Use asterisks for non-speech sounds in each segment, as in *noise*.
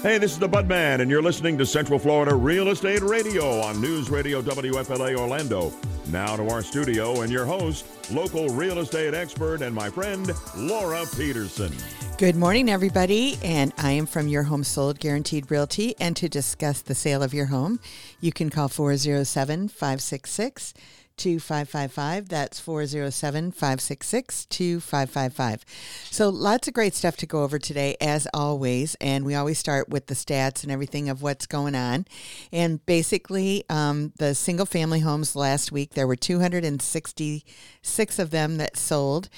Hey, this is the Budman, and you're listening to Central Florida Real Estate Radio on News Radio WFLA Orlando. Now to our studio and your host, local real estate expert and my friend, Laura Peterson. Good morning, everybody. And I am from Your Home Sold Guaranteed Realty. And to discuss the sale of your home, you can call 407 566 2555. That's 407 566 2555. So, lots of great stuff to go over today, as always. And we always start with the stats and everything of what's going on. And basically, um, the single family homes last week, there were 266 of them that sold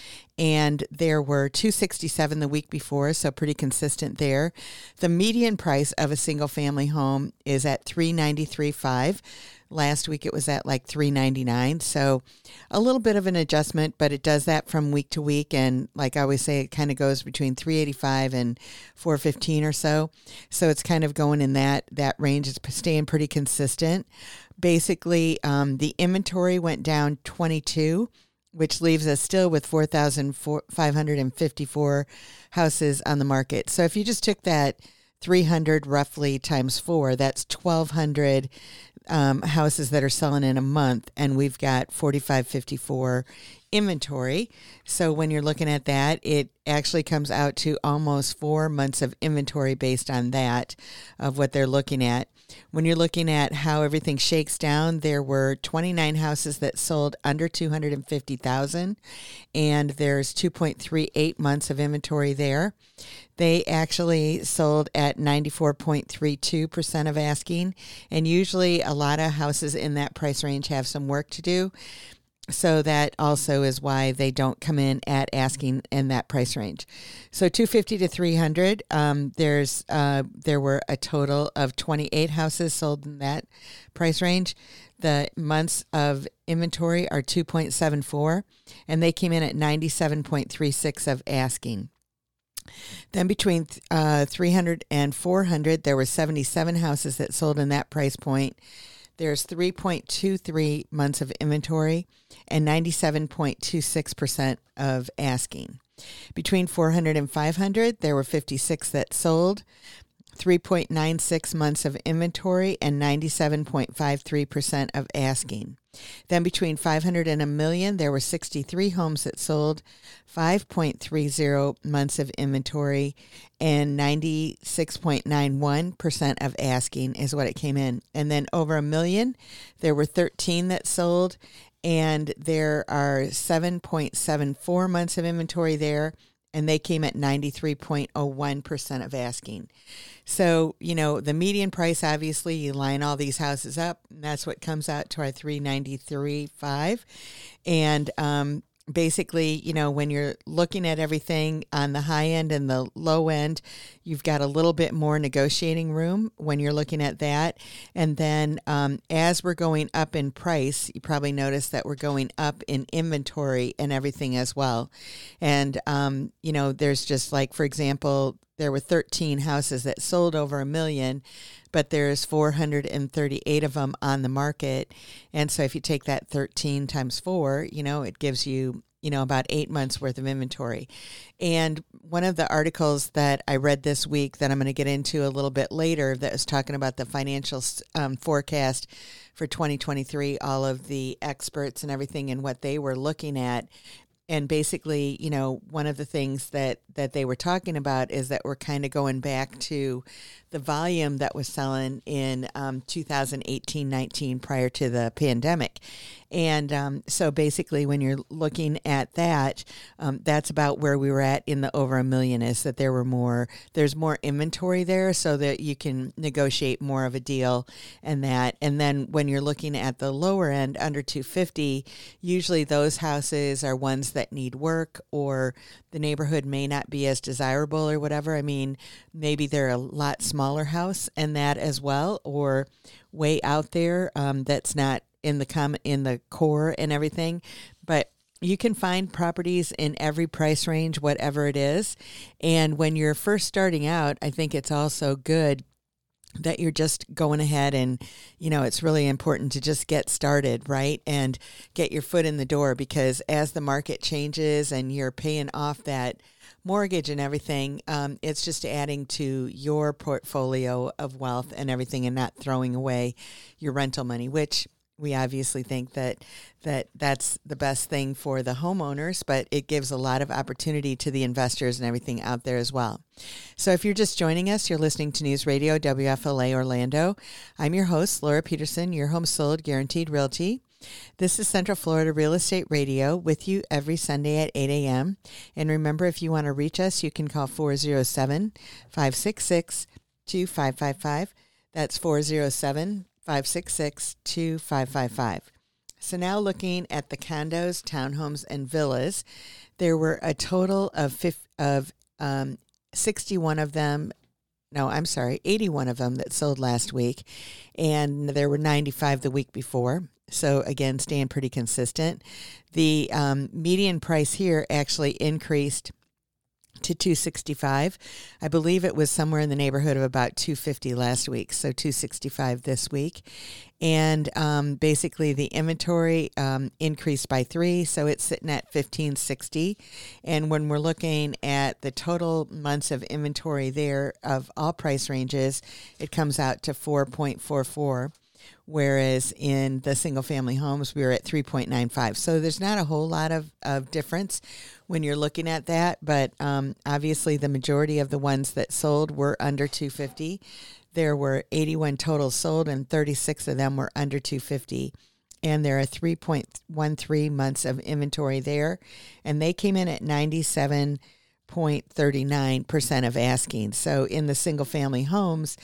and there were 267 the week before so pretty consistent there the median price of a single family home is at 393.5 Last week it was at like 399. So a little bit of an adjustment, but it does that from week to week and like I always say it kind of goes between 385 and 415 or so. So it's kind of going in that that range. It's staying pretty consistent. Basically, um, the inventory went down 22 which leaves us still with 4,554 houses on the market. So if you just took that 300 roughly times four, that's 1,200 um, houses that are selling in a month, and we've got 4554 inventory. So when you're looking at that, it actually comes out to almost four months of inventory based on that of what they're looking at. When you're looking at how everything shakes down, there were 29 houses that sold under 250,000 and there's 2.38 months of inventory there. They actually sold at 94.32% of asking and usually a lot of houses in that price range have some work to do. So that also is why they don't come in at asking in that price range. So 250 to 300, um, there's uh, there were a total of 28 houses sold in that price range. The months of inventory are 2.74, and they came in at 97.36 of asking. Then between uh, 300 and 400, there were 77 houses that sold in that price point there's 3.23 months of inventory and 97.26% of asking. Between 400 and 500, there were 56 that sold, 3.96 months of inventory, and 97.53% of asking. Then between 500 and a million, there were 63 homes that sold, 5.30 months of inventory, and 96.91% of asking is what it came in. And then over a million, there were 13 that sold, and there are 7.74 months of inventory there, and they came at 93.01% of asking. So, you know, the median price obviously you line all these houses up, and that's what comes out to our 393.5 and um basically, you know, when you're looking at everything on the high end and the low end, you've got a little bit more negotiating room when you're looking at that. And then um, as we're going up in price, you probably notice that we're going up in inventory and everything as well. And, um, you know, there's just like, for example, there were 13 houses that sold over a million, but there's 438 of them on the market. And so if you take that 13 times four, you know, it gives you, you know, about eight months worth of inventory. And one of the articles that I read this week that I'm going to get into a little bit later that was talking about the financial um, forecast for 2023, all of the experts and everything and what they were looking at and basically, you know, one of the things that that they were talking about is that we're kind of going back to the volume that was selling in um, 2018 19 prior to the pandemic. And um, so basically, when you're looking at that, um, that's about where we were at in the over a million is that there were more, there's more inventory there so that you can negotiate more of a deal and that. And then when you're looking at the lower end, under 250, usually those houses are ones that need work or the neighborhood may not be as desirable or whatever. I mean, maybe they're a lot smaller house and that as well, or way out there um, that's not in the com- in the core and everything, but you can find properties in every price range, whatever it is. And when you're first starting out, I think it's also good that you're just going ahead and you know it's really important to just get started right and get your foot in the door because as the market changes and you're paying off that mortgage and everything. Um, it's just adding to your portfolio of wealth and everything, and not throwing away your rental money, which we obviously think that that that's the best thing for the homeowners, but it gives a lot of opportunity to the investors and everything out there as well. So if you're just joining us, you're listening to News Radio WFLA Orlando. I'm your host, Laura Peterson, your home sold guaranteed realty. This is Central Florida Real Estate Radio with you every Sunday at 8 a.m. And remember, if you want to reach us, you can call 407 566 2555. That's 407 566 2555. So now looking at the condos, townhomes, and villas, there were a total of, of um, 61 of them no, I'm sorry, 81 of them that sold last week, and there were 95 the week before. So again, staying pretty consistent. The um, median price here actually increased to 265. I believe it was somewhere in the neighborhood of about 250 last week, so 265 this week. And um, basically, the inventory um, increased by three, so it's sitting at 1560. And when we're looking at the total months of inventory there of all price ranges, it comes out to 4.44 whereas in the single family homes we were at 3.95 so there's not a whole lot of, of difference when you're looking at that but um, obviously the majority of the ones that sold were under 250 there were 81 total sold and 36 of them were under 250 and there are 3.13 months of inventory there. And they came in at 97.39% of asking. So in the single family homes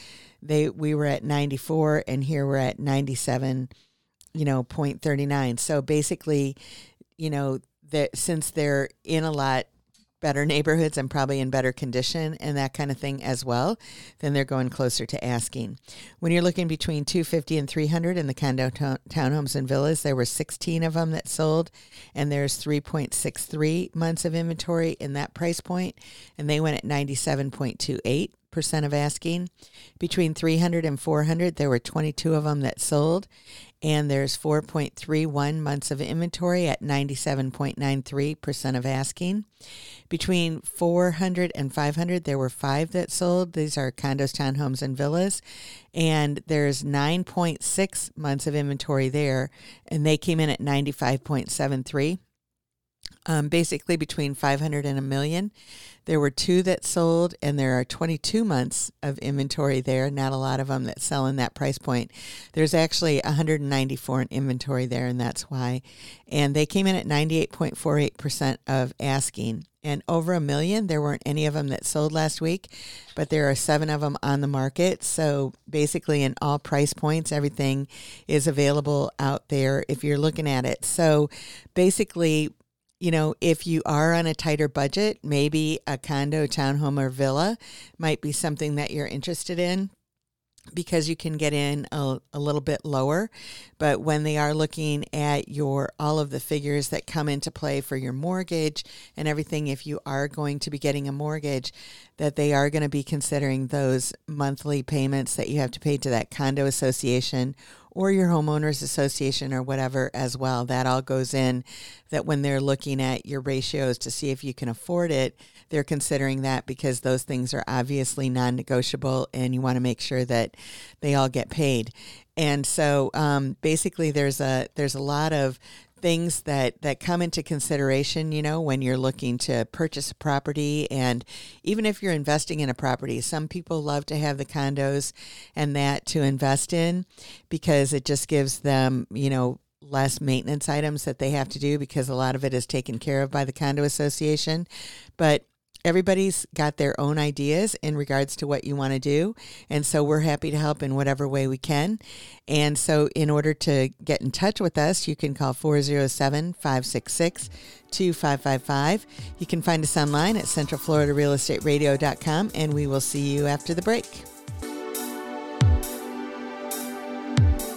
they we were at 94 and here we're at 97 you know 0.39 so basically you know that since they're in a lot better *laughs* neighborhoods and probably in better condition and that kind of thing as well, then they're going closer to asking. When you're looking between 250 and 300 in the condo townhomes and villas, there were 16 of them that sold, and there's 3.63 months of inventory in that price point, and they went at 97.28 percent of asking. Between 300 and 400, there were 22 of them that sold, and there's 4.31 months of inventory at 97.93% of asking. Between 400 and 500, there were five that sold. These are condos, townhomes, and villas, and there's 9.6 months of inventory there, and they came in at 95.73 um, basically between 500 and a million. There were two that sold, and there are 22 months of inventory there. Not a lot of them that sell in that price point. There's actually 194 in inventory there, and that's why. And they came in at 98.48% of asking. And over a million, there weren't any of them that sold last week, but there are seven of them on the market. So basically, in all price points, everything is available out there if you're looking at it. So basically, you know, if you are on a tighter budget, maybe a condo, townhome, or villa might be something that you're interested in because you can get in a, a, little bit lower. But when they are looking at your all of the figures that come into play for your mortgage and everything if you are going to be getting a mortgage that they are going to be considering those monthly payments that you have to pay to that condo association or your homeowners association or whatever as well. That all goes in that when they're looking at your ratios to see if you can afford it, they're considering that because those things are obviously non negotiable and you want to make sure that they all get paid. And so um, basically there's a there's a lot of things that that come into consideration you know when you're looking to purchase a property. And even if you're investing in a property some people love to have the condos and that to invest in because it just gives them you know less maintenance items that they have to do because a lot of it is taken care of by the condo association. But everybody's got their own ideas in regards to what you want to do. And so we're happy to help in whatever way we can. And so, in order to get in touch with us, you can call 407 566 2555. You can find us online at centralfloridarealestateradio.com, and we will see you after the break.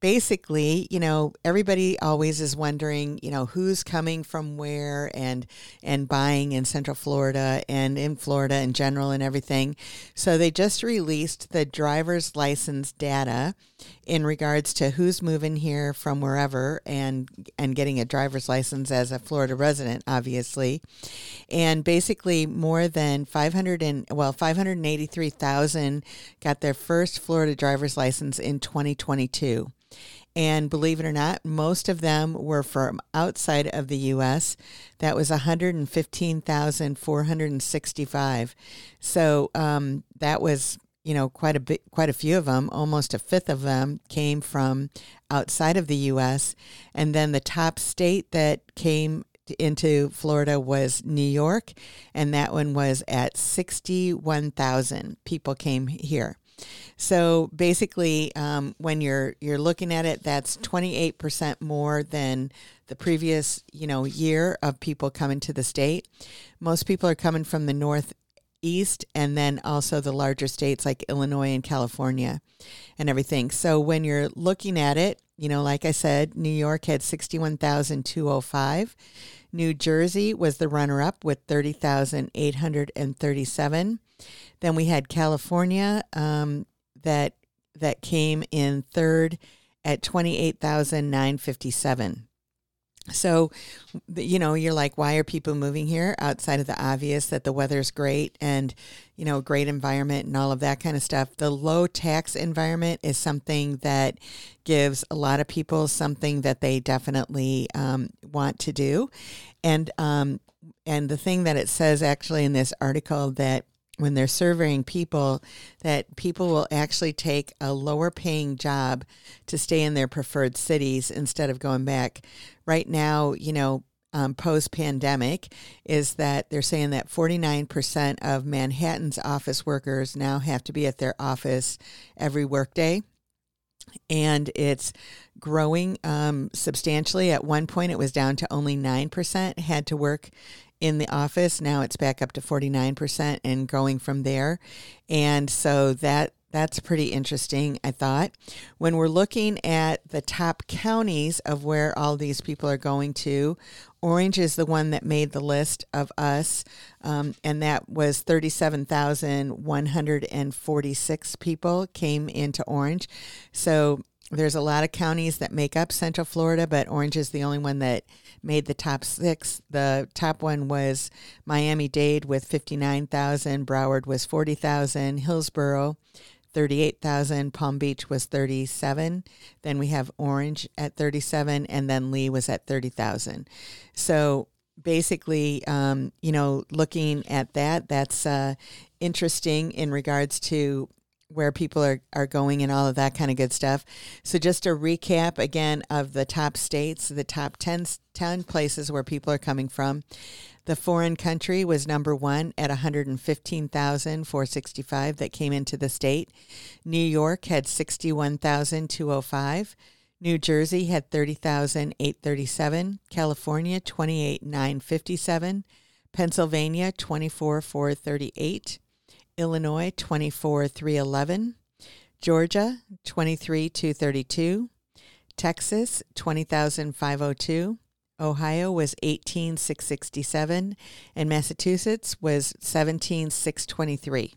basically, you know, everybody always is wondering, you know, who's coming from where and and buying in Central Florida and in Florida in general and everything. So they just released the driver's license data in regards to who's moving here from wherever and and getting a driver's license as a Florida resident, obviously. And basically more than 500 and well 583,000 got their first Florida driver's license in 2022. And believe it or not, most of them were from outside of the U.S. That was 115,465. So um, that was, you know, quite a bit, quite a few of them. Almost a fifth of them came from outside of the U.S. And then the top state that came into Florida was New York, and that one was at 61,000 people came here. So basically, um, when you're you're looking at it, that's 28 percent more than the previous you know year of people coming to the state. Most people are coming from the northeast, and then also the larger states like Illinois and California, and everything. So when you're looking at it, you know, like I said, New York had 61,205. New Jersey was the runner up with 30,837. Then we had California um, that that came in third at 28,957. So, you know, you're like, why are people moving here outside of the obvious that the weather's great and, you know, great environment and all of that kind of stuff? The low tax environment is something that gives a lot of people something that they definitely um, want to do. And, um, and the thing that it says actually in this article that when they're surveying people that people will actually take a lower paying job to stay in their preferred cities instead of going back. Right now, you know, um, post pandemic is that they're saying that 49% of Manhattan's office workers now have to be at their office every workday. And it's growing um, substantially. At one point, it was down to only 9% had to work in the office. Now it's back up to 49% and going from there. And so that that's pretty interesting, I thought. When we're looking at the top counties of where all these people are going to, Orange is the one that made the list of us, um, and that was 37,146 people came into Orange. So there's a lot of counties that make up Central Florida, but Orange is the only one that made the top six. The top one was Miami Dade with 59,000, Broward was 40,000, Hillsborough 38,000, Palm Beach was 37. Then we have Orange at 37, and then Lee was at 30,000. So basically, um, you know, looking at that, that's uh, interesting in regards to where people are, are going and all of that kind of good stuff. So, just a recap again of the top states, the top 10, 10 places where people are coming from. The foreign country was number one at 115,465 that came into the state. New York had 61,205. New Jersey had 30,837. California, 28,957. Pennsylvania, 24,438. Illinois 24,311. Georgia 23,232. Texas 20,502, Ohio was 18,667, and Massachusetts was 17,623.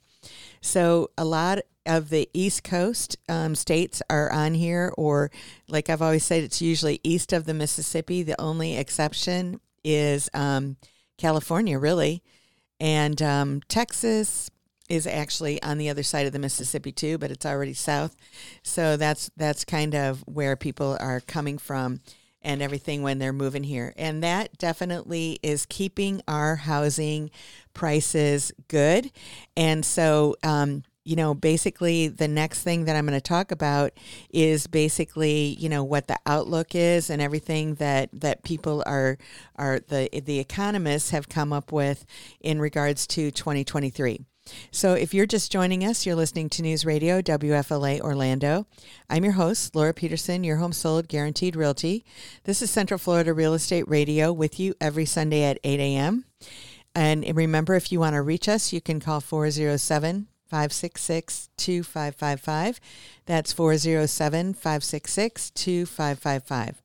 So a lot of the East Coast um, states are on here, or like I've always said, it's usually east of the Mississippi. The only exception is um, California, really. And um, Texas, is actually on the other side of the Mississippi too, but it's already south. So that's that's kind of where people are coming from and everything when they're moving here. And that definitely is keeping our housing prices good. And so um, you know, basically the next thing that I'm going to talk about is basically, you know, what the outlook is and everything that that people are are the the economists have come up with in regards to 2023. So, if you're just joining us, you're listening to News Radio WFLA Orlando. I'm your host, Laura Peterson, your home sold guaranteed realty. This is Central Florida Real Estate Radio with you every Sunday at 8 a.m. And remember, if you want to reach us, you can call 407 566 2555. That's 407 566 2555.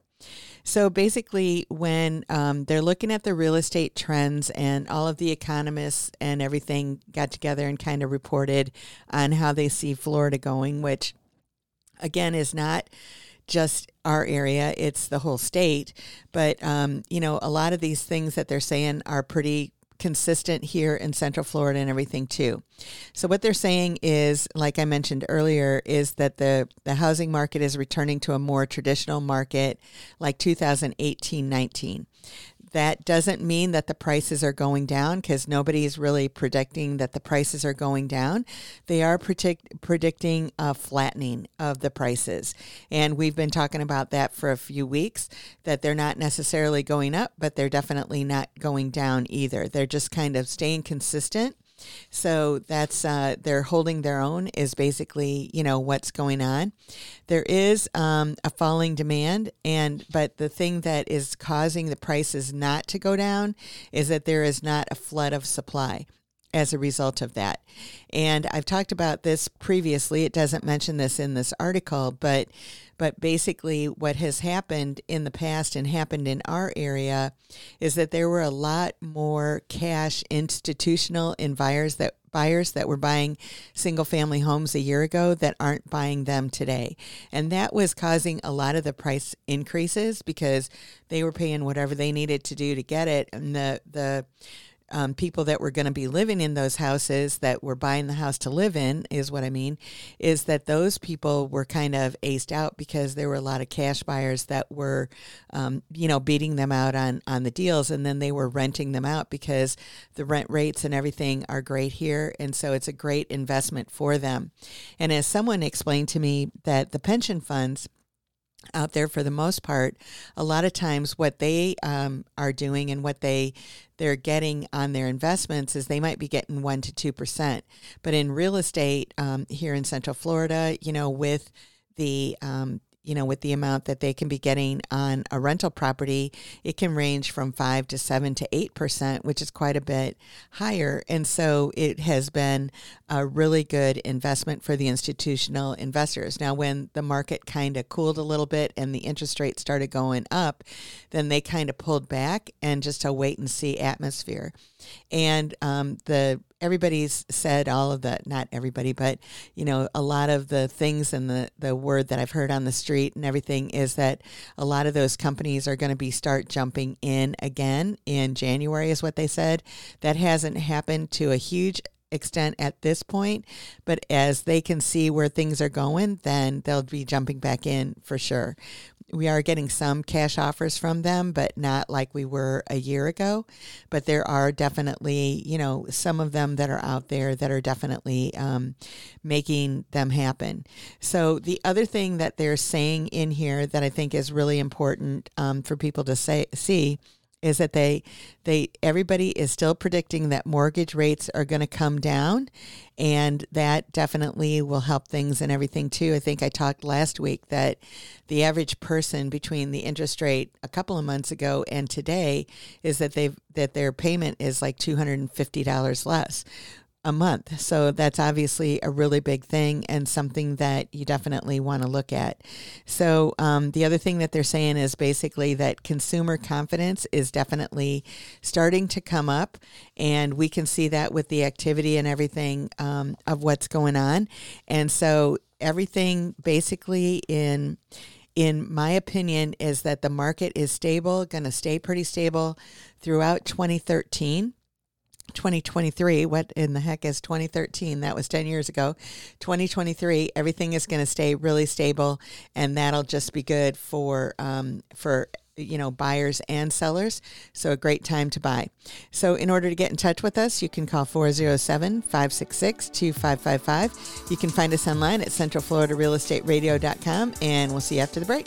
So basically, when um, they're looking at the real estate trends, and all of the economists and everything got together and kind of reported on how they see Florida going, which again is not just our area, it's the whole state. But, um, you know, a lot of these things that they're saying are pretty consistent here in Central Florida and everything too. So what they're saying is, like I mentioned earlier, is that the the housing market is returning to a more traditional market like 2018-19 that doesn't mean that the prices are going down because nobody is really predicting that the prices are going down. They are predict, predicting a flattening of the prices. And we've been talking about that for a few weeks that they're not necessarily going up, but they're definitely not going down either. They're just kind of staying consistent so that's uh, they're holding their own is basically you know what's going on. There is um, a falling demand, and but the thing that is causing the prices not to go down is that there is not a flood of supply as a result of that. And I've talked about this previously. It doesn't mention this in this article, but but basically what has happened in the past and happened in our area is that there were a lot more cash institutional buyers that buyers that were buying single family homes a year ago that aren't buying them today. And that was causing a lot of the price increases because they were paying whatever they needed to do to get it and the the um, people that were going to be living in those houses that were buying the house to live in is what I mean is that those people were kind of aced out because there were a lot of cash buyers that were um, you know beating them out on on the deals and then they were renting them out because the rent rates and everything are great here and so it's a great investment for them. And as someone explained to me that the pension funds out there for the most part a lot of times what they um, are doing and what they they're getting on their investments is they might be getting 1 to 2% but in real estate um, here in central florida you know with the um, you know, with the amount that they can be getting on a rental property, it can range from five to seven to eight percent, which is quite a bit higher. And so it has been a really good investment for the institutional investors. Now, when the market kind of cooled a little bit and the interest rate started going up, then they kind of pulled back and just a wait and see atmosphere. And um, the everybody's said all of the not everybody but you know a lot of the things and the the word that i've heard on the street and everything is that a lot of those companies are going to be start jumping in again in january is what they said. That hasn't happened to a huge extent at this point, but as they can see where things are going, then they'll be jumping back in for sure. We are getting some cash offers from them, but not like we were a year ago. But there are definitely, you know, some of them that are out there that are definitely um, making them happen. So the other thing that they're saying in here that I think is really important um, for people to say see is that they they everybody is still predicting that mortgage rates are going to come down and that definitely will help things and everything too. I think I talked last week that the average person between the interest rate a couple of months ago and today is that they've that their payment is like $250 less a month. So that's obviously a really big thing and something that you definitely want to look at. So um, the other thing that they're saying is basically that consumer confidence is definitely starting to come up, and we can see that with the activity and everything um, of what's going on. And so everything basically in in my opinion is that the market is stable, going to stay pretty stable throughout 2013 2023 what in the heck is 2013 that was 10 years ago. 2023 everything is going to stay really stable and that'll just be good for um, for you know buyers and sellers. So a great time to buy. So in order to get in touch with us you can call 407-566-2555 you can find us online at centralfloridarealestateradio.com and we'll see you after the break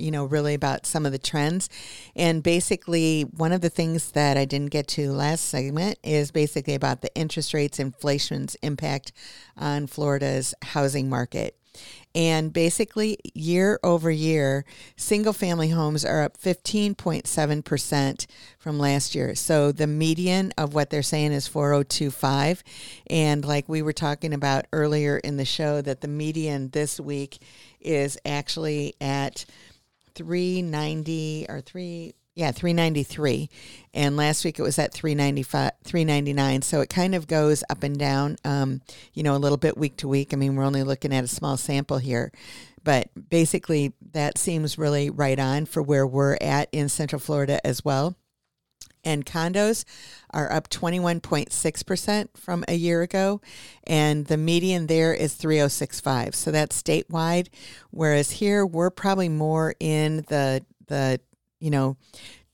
you know, really about some of the trends. And basically, one of the things that I didn't get to last segment is basically about the interest rates, inflation's impact on Florida's housing market. And basically, year over year, single family homes are up 15.7% from last year. So the median of what they're saying is 4025. And like we were talking about earlier in the show, that the median this week is actually at 390 or 3 yeah 393 and last week it was at 395 399 so it kind of goes up and down um, you know a little bit week to week. I mean we're only looking at a small sample here. But basically that seems really right on for where we're at in central florida as well and condos are up 21.6% from a year ago and the median there is 3065 so that's statewide whereas here we're probably more in the the you know,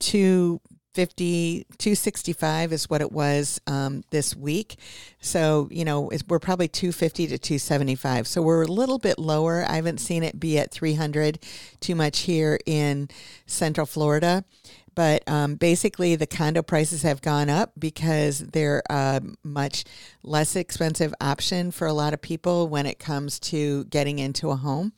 250, 265 is what it was um, this week. So, you know, we're probably 250 to 275. So we're a little bit lower. I haven't seen it be at 300 too much here in Central Florida. But um, basically, the condo prices have gone up because they're a much less expensive option for a lot of people when it comes to getting into a home,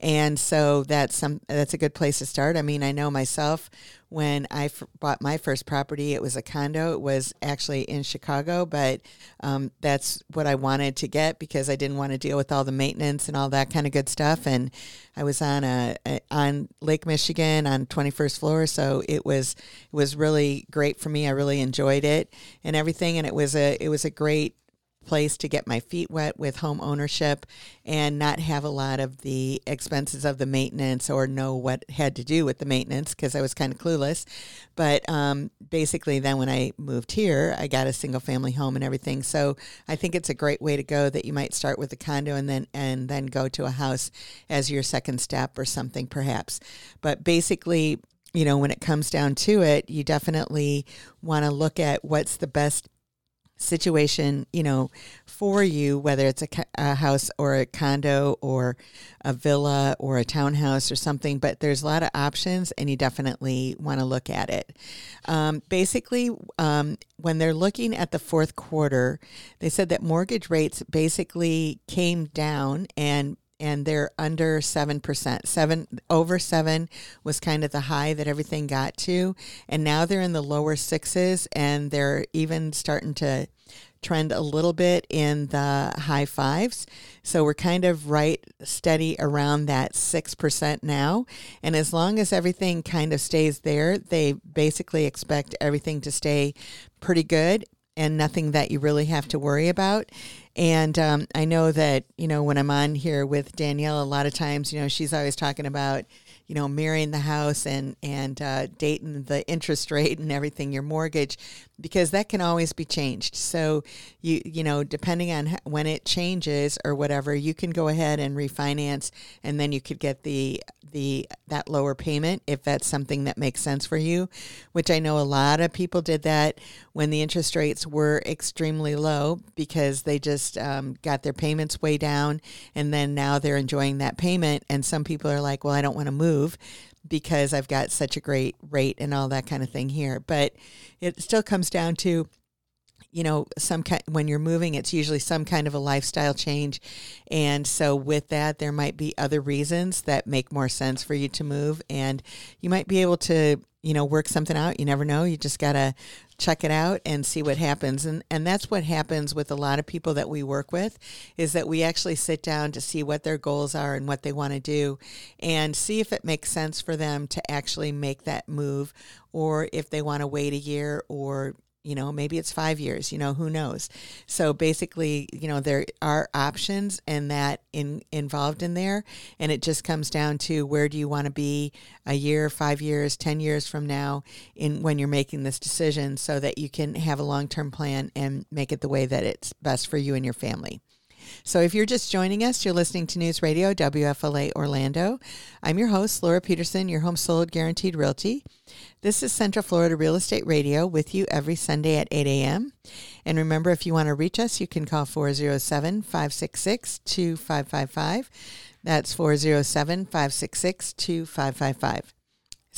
and so that's some that's a good place to start. I mean, I know myself when I f- bought my first property, it was a condo. It was actually in Chicago, but um, that's what I wanted to get because I didn't want to deal with all the maintenance and all that kind of good stuff. And I was on a, a on Lake Michigan on 21st floor, so it was it was really great for me. I really enjoyed it and everything, and it was a it was a great place to get my feet wet with home ownership and not have a lot of the expenses of the maintenance or know what had to do with the maintenance because I was kind of clueless. But um, basically, then when I moved here, I got a single family home and everything. So I think it's a great way to go that you might start with a condo and then and then go to a house as your second step or something perhaps. But basically, you know, when it comes down to it, you definitely want to look at what's the best situation, you know, for you, whether it's a, a, house or a condo or a villa or a townhouse or something, but there's a lot of options and you definitely want to look at it. Um, basically, um, when they're looking at the fourth quarter, they said that mortgage rates basically came down and and they're under 7%. 7 over 7 was kind of the high that everything got to and now they're in the lower 6s and they're even starting to trend a little bit in the high 5s. So we're kind of right steady around that 6% now. And as long as everything kind of stays there, they basically expect everything to stay pretty good and nothing that you really have to worry about. And um, I know that, you know, when I'm on here with Danielle, a lot of times, you know, she's always talking about, you know, marrying the house and and uh, dating the interest *laughs* rate and everything, your mortgage, because that can always be changed. So you you know, depending on when it changes or whatever, you can go ahead and refinance, and then you could get the the that lower payment if that's something that makes sense for you. Which I know a lot of people did that when the interest rates were extremely low because they just um, got their payments way down, and then now they're enjoying that payment. And some people are like, well, I don't want to move because I've got such a great rate and all that kind of thing here. But it still comes down to you know some kind when you're moving it's usually some kind of a lifestyle change. And so with that there might be other reasons that make more sense for you to move. And you might be able to you know work something out. You never know. You just got to check it out and see what happens. And and that's what happens with a lot of people that we work with is that we actually sit down to see what their goals are and what they want to do and see if it makes sense for them to actually make that move or if they want to wait a year or you know maybe it's five years you know who knows? So basically you know there are options and that in involved in there and it just comes down to where do you want to be a year five years ten years from now in when you're making this decision so that you can have a long-term plan and make it the way that it's best for you and your family So if you're just joining us, you're listening to News Radio WFLA Orlando. I'm your host, Laura Peterson, your home sold guaranteed realty. This is Central Florida Real Estate Radio with you every Sunday at 8 a.m. And remember, if you want to reach us, you can call 407 566 2555. That's 407 566 2555.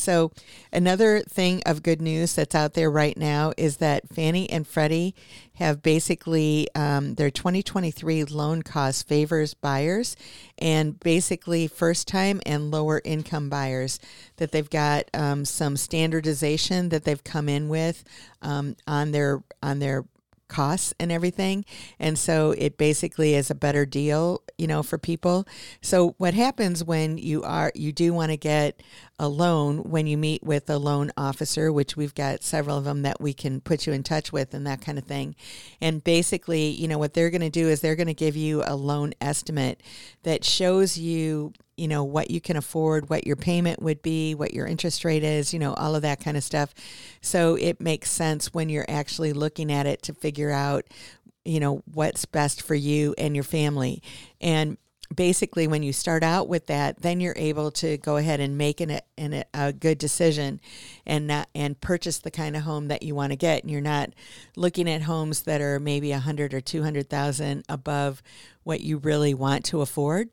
So, another thing of good news that's out there right now is that Fannie and Freddie have basically um, their 2023 loan cost favors buyers and basically first time and lower income buyers. That they've got um, some standardization that they've come in with um, on their on their costs and everything. And so it basically is a better deal, you know, for people. So what happens when you are you do want to get a loan when you meet with a loan officer, which we've got several of them that we can put you in touch with and that kind of thing. And basically, you know, what they're going to do is they're going to give you a loan estimate that shows you you know what you can afford what your payment would be what your interest rate is you know all of that kind of stuff. So it makes sense when you're actually looking at it to figure out you know what's best for you and your family. And basically when you start out with that then you're able to go ahead and make an, an, a good decision and not and purchase the kind of home that you want to get. And you're not looking at homes that are maybe a hundred or two hundred thousand above what you really want to afford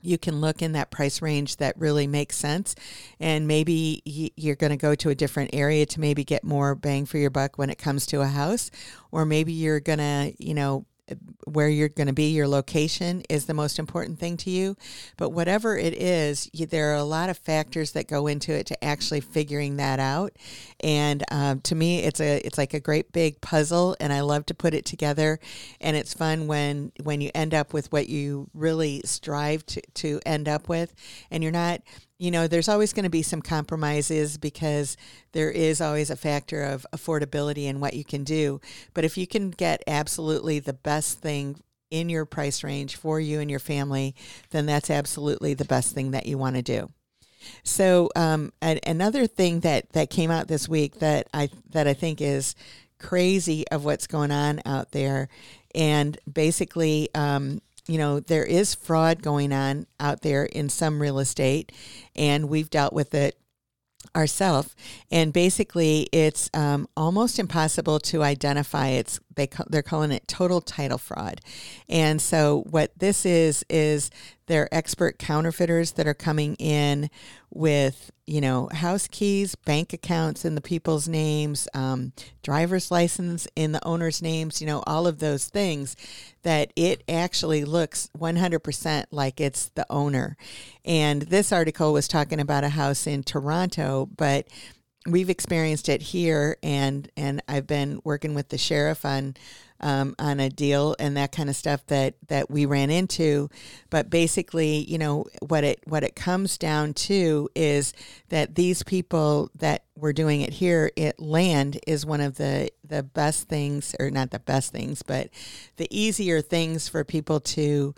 you can look in that price range that really makes sense. And maybe you're going to go to a different area to maybe get more bang for your buck when it comes to a house. Or maybe you're going to you know where you're going to be, your location is the most important thing to you. But whatever it is, you, there are a lot of factors that go into it to actually figuring that out. And um, to me, it's a it's like a great big puzzle, and I love to put it together. And it's fun when when you end up with what you really strive to to end up with, and you're not you know, there's always going to be some compromises because there is always a factor of affordability and what you can do. But if you can get absolutely the best thing in your price range for you and your family, then that's absolutely the best thing that you want to do. So um, another thing that, that came out this week that I that I think is crazy of what's going on out there, and basically um, you know, there is fraud going on out there in some real estate, and we've dealt with it ourselves. And basically, it's um, almost impossible to identify. It's they they're calling it total title fraud, and so what this is is they're expert counterfeiters that are coming in with you know house keys, bank accounts in the people's names, um, driver's license in the owner's names. You know all of those things that it actually looks 100% like it's the owner. And this article was talking about a house in Toronto, but we've experienced it here and and I've been working with the sheriff on um, on a deal and that kind of stuff that that we ran into. But basically you know what it what it comes down to is that these people that were doing it here it land is one of the the best things or not the best things but the easier things for people to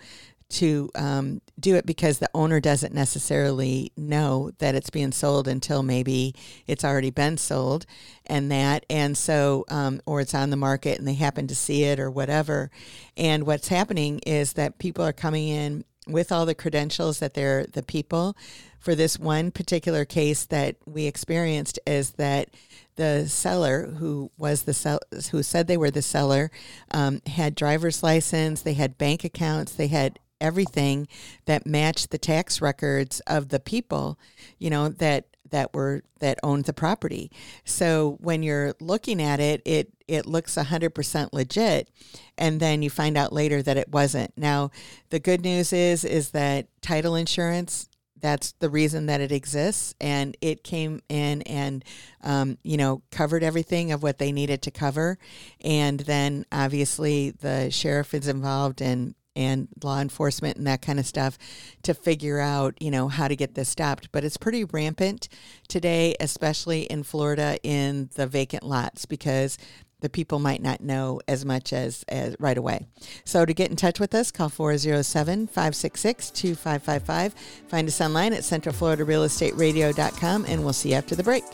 to um, do it because the owner doesn't necessarily know that it's being sold until maybe it's already been sold and that and so um, or it's on the market and they happen to see it or whatever. And what's happening is that people are coming in with all the credentials that they're the people for this one particular case that we experienced is that the seller who was the sell, who said they were the seller um, had driver's license they had bank accounts they had everything that matched the tax records of the people, you know, that that were that owned the property. So when you're looking at it, it it looks 100% legit and then you find out later that it wasn't. Now, the good news is is that title insurance that's the reason that it exists and it came in and um, you know covered everything of what they needed to cover and then obviously the sheriff is involved in and law enforcement and that kind of stuff to figure out, you know, how to get this stopped. But it's pretty rampant today, especially in Florida in the vacant lots because the people might not know as much as, as right away. So to get in touch with us, call 407-566-2555. Find us online at centralfloridarealestateradio.com and we'll see you after the break.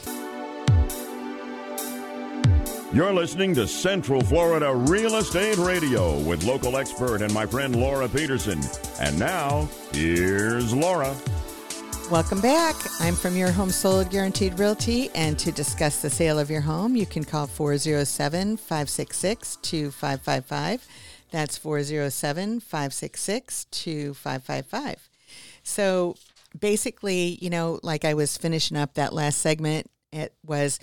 You're listening to Central Florida Real Estate Radio with local expert and my friend Laura Peterson. And now, here's Laura. Welcome back. I'm from Your Home Sold Guaranteed Realty, and to discuss the sale of your home, you can call 407 566 2555. That's 407 566 2555. So basically, you know, like I was finishing up that last segment it was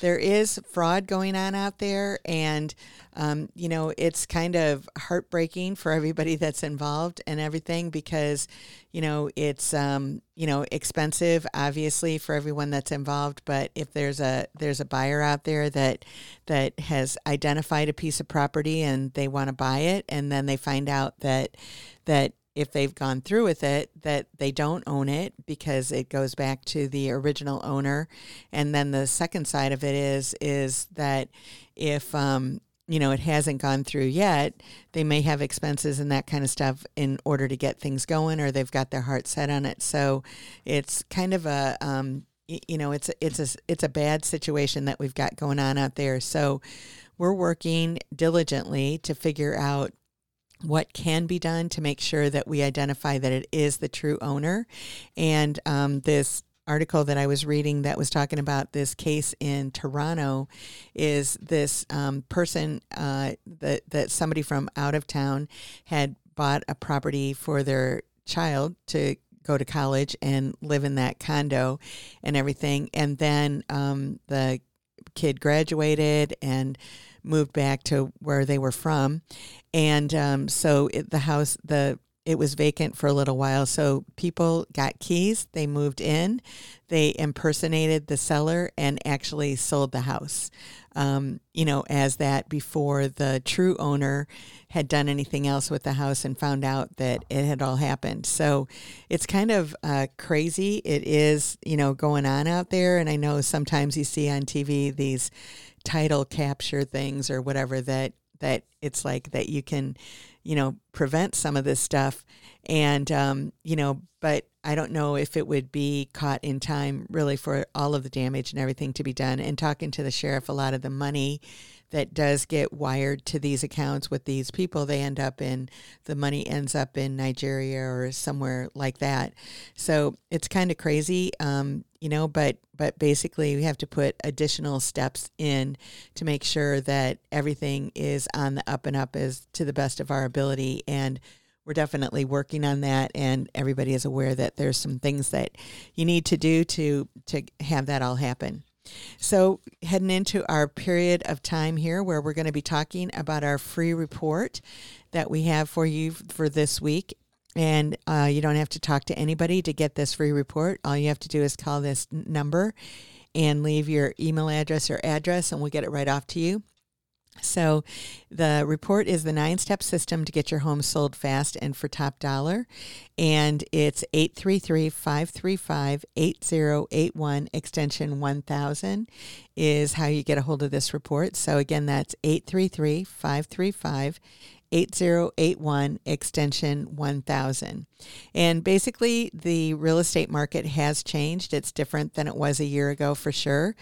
there is fraud going on out there and um, you know it's kind of heartbreaking for everybody that's involved and everything because you know it's um, you know expensive obviously for everyone that's involved. But if there's a there's a buyer out there that that has identified a piece of property and they want to buy it and then they find out that that if they've gone through with it that they don't own it because it goes back to the original owner. And then the second side of it is is that if um, you know it hasn't gone through yet they may have expenses and that kind of stuff in order to get things going or they've got their heart set on it. So it's kind of a um, you know it's it's a it's a bad situation that we've got going on out there. So we're working diligently to figure out what can be done to make sure that we identify that it is the true owner. And um, this article that I was reading that was talking about this case in Toronto is this um, person uh, that, that somebody from out of town had bought a property for their child to go to college and live in that condo and everything. And then um, the kid graduated and moved back to where they were from, and um, so it, the house the it was vacant for a little while. So people got keys, they moved in, they impersonated the seller, and actually sold the house. Um, you know, as that before the true owner had done anything else with the house and found out that it had all happened. So it's kind of uh, crazy. It is, you know, going on out there. And I know sometimes you see on TV these title capture things or whatever that that it's like that you can you know prevent some of this stuff. And um, you know but i don't know if it would be caught in time really for all of the damage and everything to be done. And talking to the sheriff a lot of the money that does get wired to these accounts with these people, they end up in the money ends up in Nigeria or somewhere like that. So it's kind of crazy, um, you know. But but basically, we have to put additional steps in to make sure that everything is on the up and up as to the best of our ability and we're definitely working on that and everybody is aware that there's some things that you need to do to to have that all happen so, heading into our period of time here where we're going to be talking about our free report that we have for you for this week. And uh, you don't have to talk to anybody to get this free report. All you have to do is call this number and leave your email address or address, and we'll get it right off to you. So, the report is the nine step system to get your home sold fast and for top dollar. And it's 833 535 8081, extension 1000 is how you get a hold of this report. So, again, that's 833 535 8081 extension 1000. And basically, the real estate market has changed. It's different than it was a year ago for sure.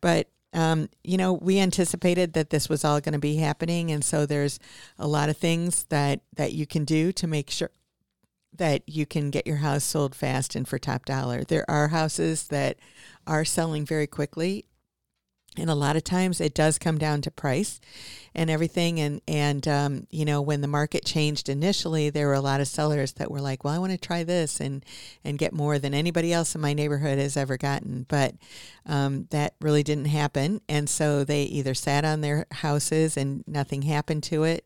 But um, you know, we anticipated that this was all going to be happening, and so there's a lot of things that that you can do to make sure that you can get your house sold fast and for top dollar. There are houses that are selling very quickly and a lot of times it does come down to price and everything. And and um, you know when the market changed initially there were a lot of sellers that were like well i want to try this and and get more than anybody else in my neighborhood has ever gotten. But um, that really didn't happen. And so they either sat on their houses and nothing happened to it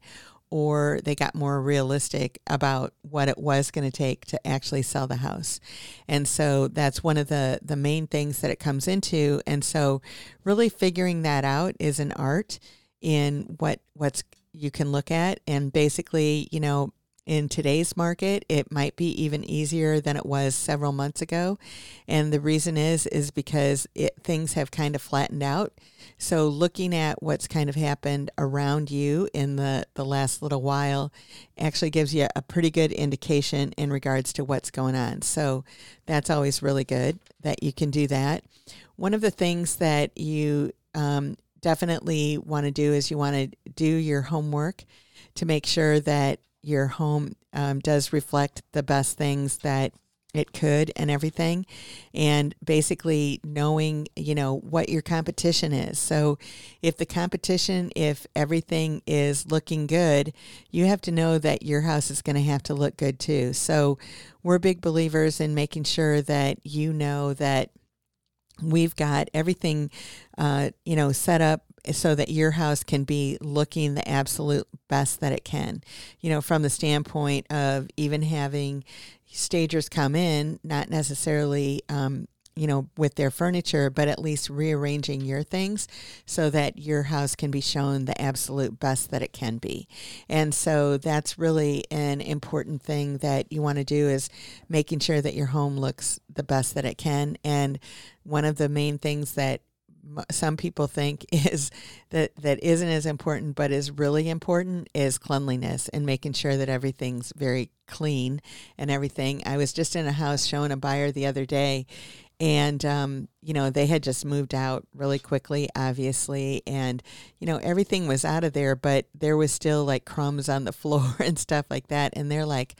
or they got more realistic about what it was going to take to actually sell the house. And so that's one of the the main things that it comes into and so really figuring that out is an art in what what's you can look at and basically, you know, in today's market, it might be even easier than it was several months ago. And the reason is is because it, things have kind of flattened out. So looking at what's kind of happened around you in the, the last little while actually gives you a pretty good indication in regards to what's going on. So that's always really good that you can do that. One of the things that you um, definitely want to do is you want to do your homework to make sure that your home um, does reflect the best things that it could and everything. And basically knowing you know what your competition is. So if the competition if everything is looking good you have to know that your house is going to have to look good too. So we're big believers in making sure that you know that we've got everything uh, you know set up so that your house can be looking the absolute best that it can you know from the standpoint of even having stagers come in not necessarily um, you know, with their furniture, but at least rearranging your things so that your house can be shown the absolute best that it can be. And so that's really an important thing that you want to do is making sure that your home looks the best that it can. And one of the main things that some people think *laughs* is that that isn't as important but is really important is cleanliness and making sure that everything's very clean and everything. I was just in a house showing a buyer the other day and um, you know they had just moved out really quickly obviously and you know everything was out of there but there was still like crumbs on the *laughs* floor and stuff like that and they're like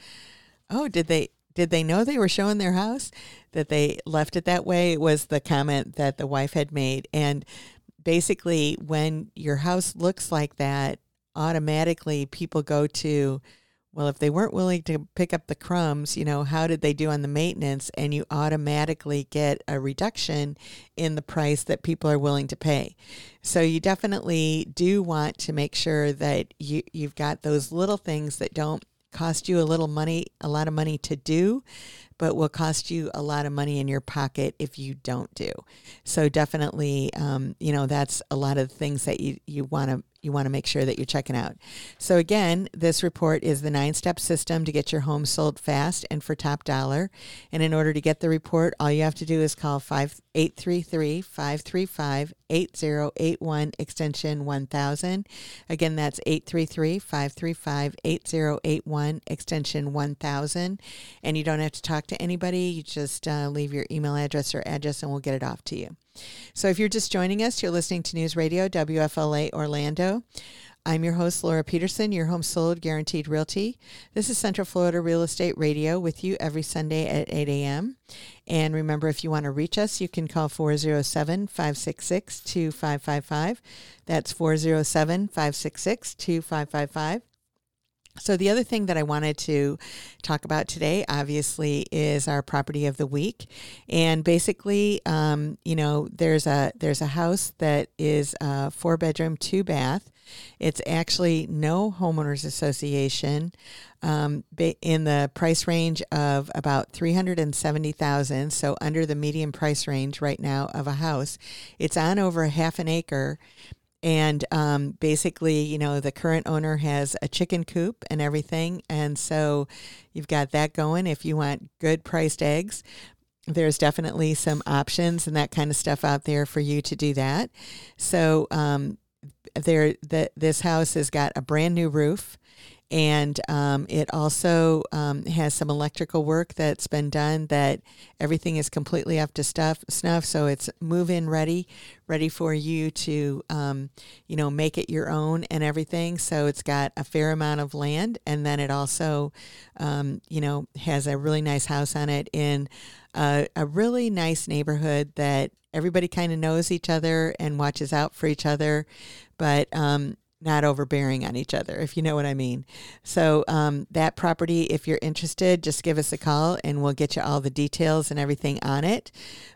oh did they did they know they were showing their house that they left it that way was the comment that the wife had made and basically when your house looks like that automatically people go to well, if they weren't willing to pick up the crumbs, you know, how did they do on the maintenance? And you automatically get a reduction in the price that people are willing to pay. So you definitely do want to make sure that you, you've got those little things that don't cost you a little money, a lot of money to do, but will cost you a lot of money in your pocket if you don't do. So definitely, um, you know, that's a lot of things that you, you want to you want to make sure that you're checking out. So again, this report is the nine-step system to get your home sold fast and for top dollar. And in order to get the report, all you have to do is call 833-535-8081 extension 1000. Again, that's 833-535-8081 extension 1000. And you don't have to talk to anybody. You just uh, leave your email address or address and we'll get it off to you. So if you're just joining us, you're listening to News Radio WFLA Orlando. I'm your host, Laura Peterson, your home sold guaranteed realty. This is Central Florida Real Estate Radio with you every Sunday at 8 a.m. And remember, if you want to reach us, you can call 407 566 2555. That's 407 566 2555. So, the other thing that I wanted to talk about today, obviously, is our property of the week. And basically, um, you know, there's a there's a house that is a four bedroom, two bath. It's actually no homeowners association um, in the price range of about three hundred and seventy thousand. So under the median price range right now of a house, it's on over half an acre, and um, basically, you know, the current owner has a chicken coop and everything. And so you've got that going. If you want good priced eggs, there's definitely some options and that kind of stuff out there for you to do that. So, um, there, the, this house has got a brand new roof and um, it also um, has some electrical work that's been done that everything is completely up to stuff snuff. So it's move in ready ready for you to um, you know make it your own and everything. So it's got a fair amount of land. And then it also um, you know has a really nice house on it in a, a really nice neighborhood that everybody kind of knows each other and watches out for each other. But um, not overbearing on each other, if you know what I mean. So, um, that property, if you're interested, just give us a call and we'll get you all the details and everything on it.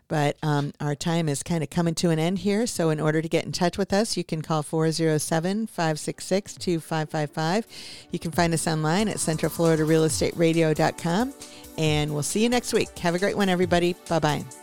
But um, our time is kind of coming to an end here. So, in order to get in touch with us, you can call 407 566 2555. You can find us online at centralfloridarealestateradio.com. And we'll see you next week. Have a great one, everybody. Bye bye.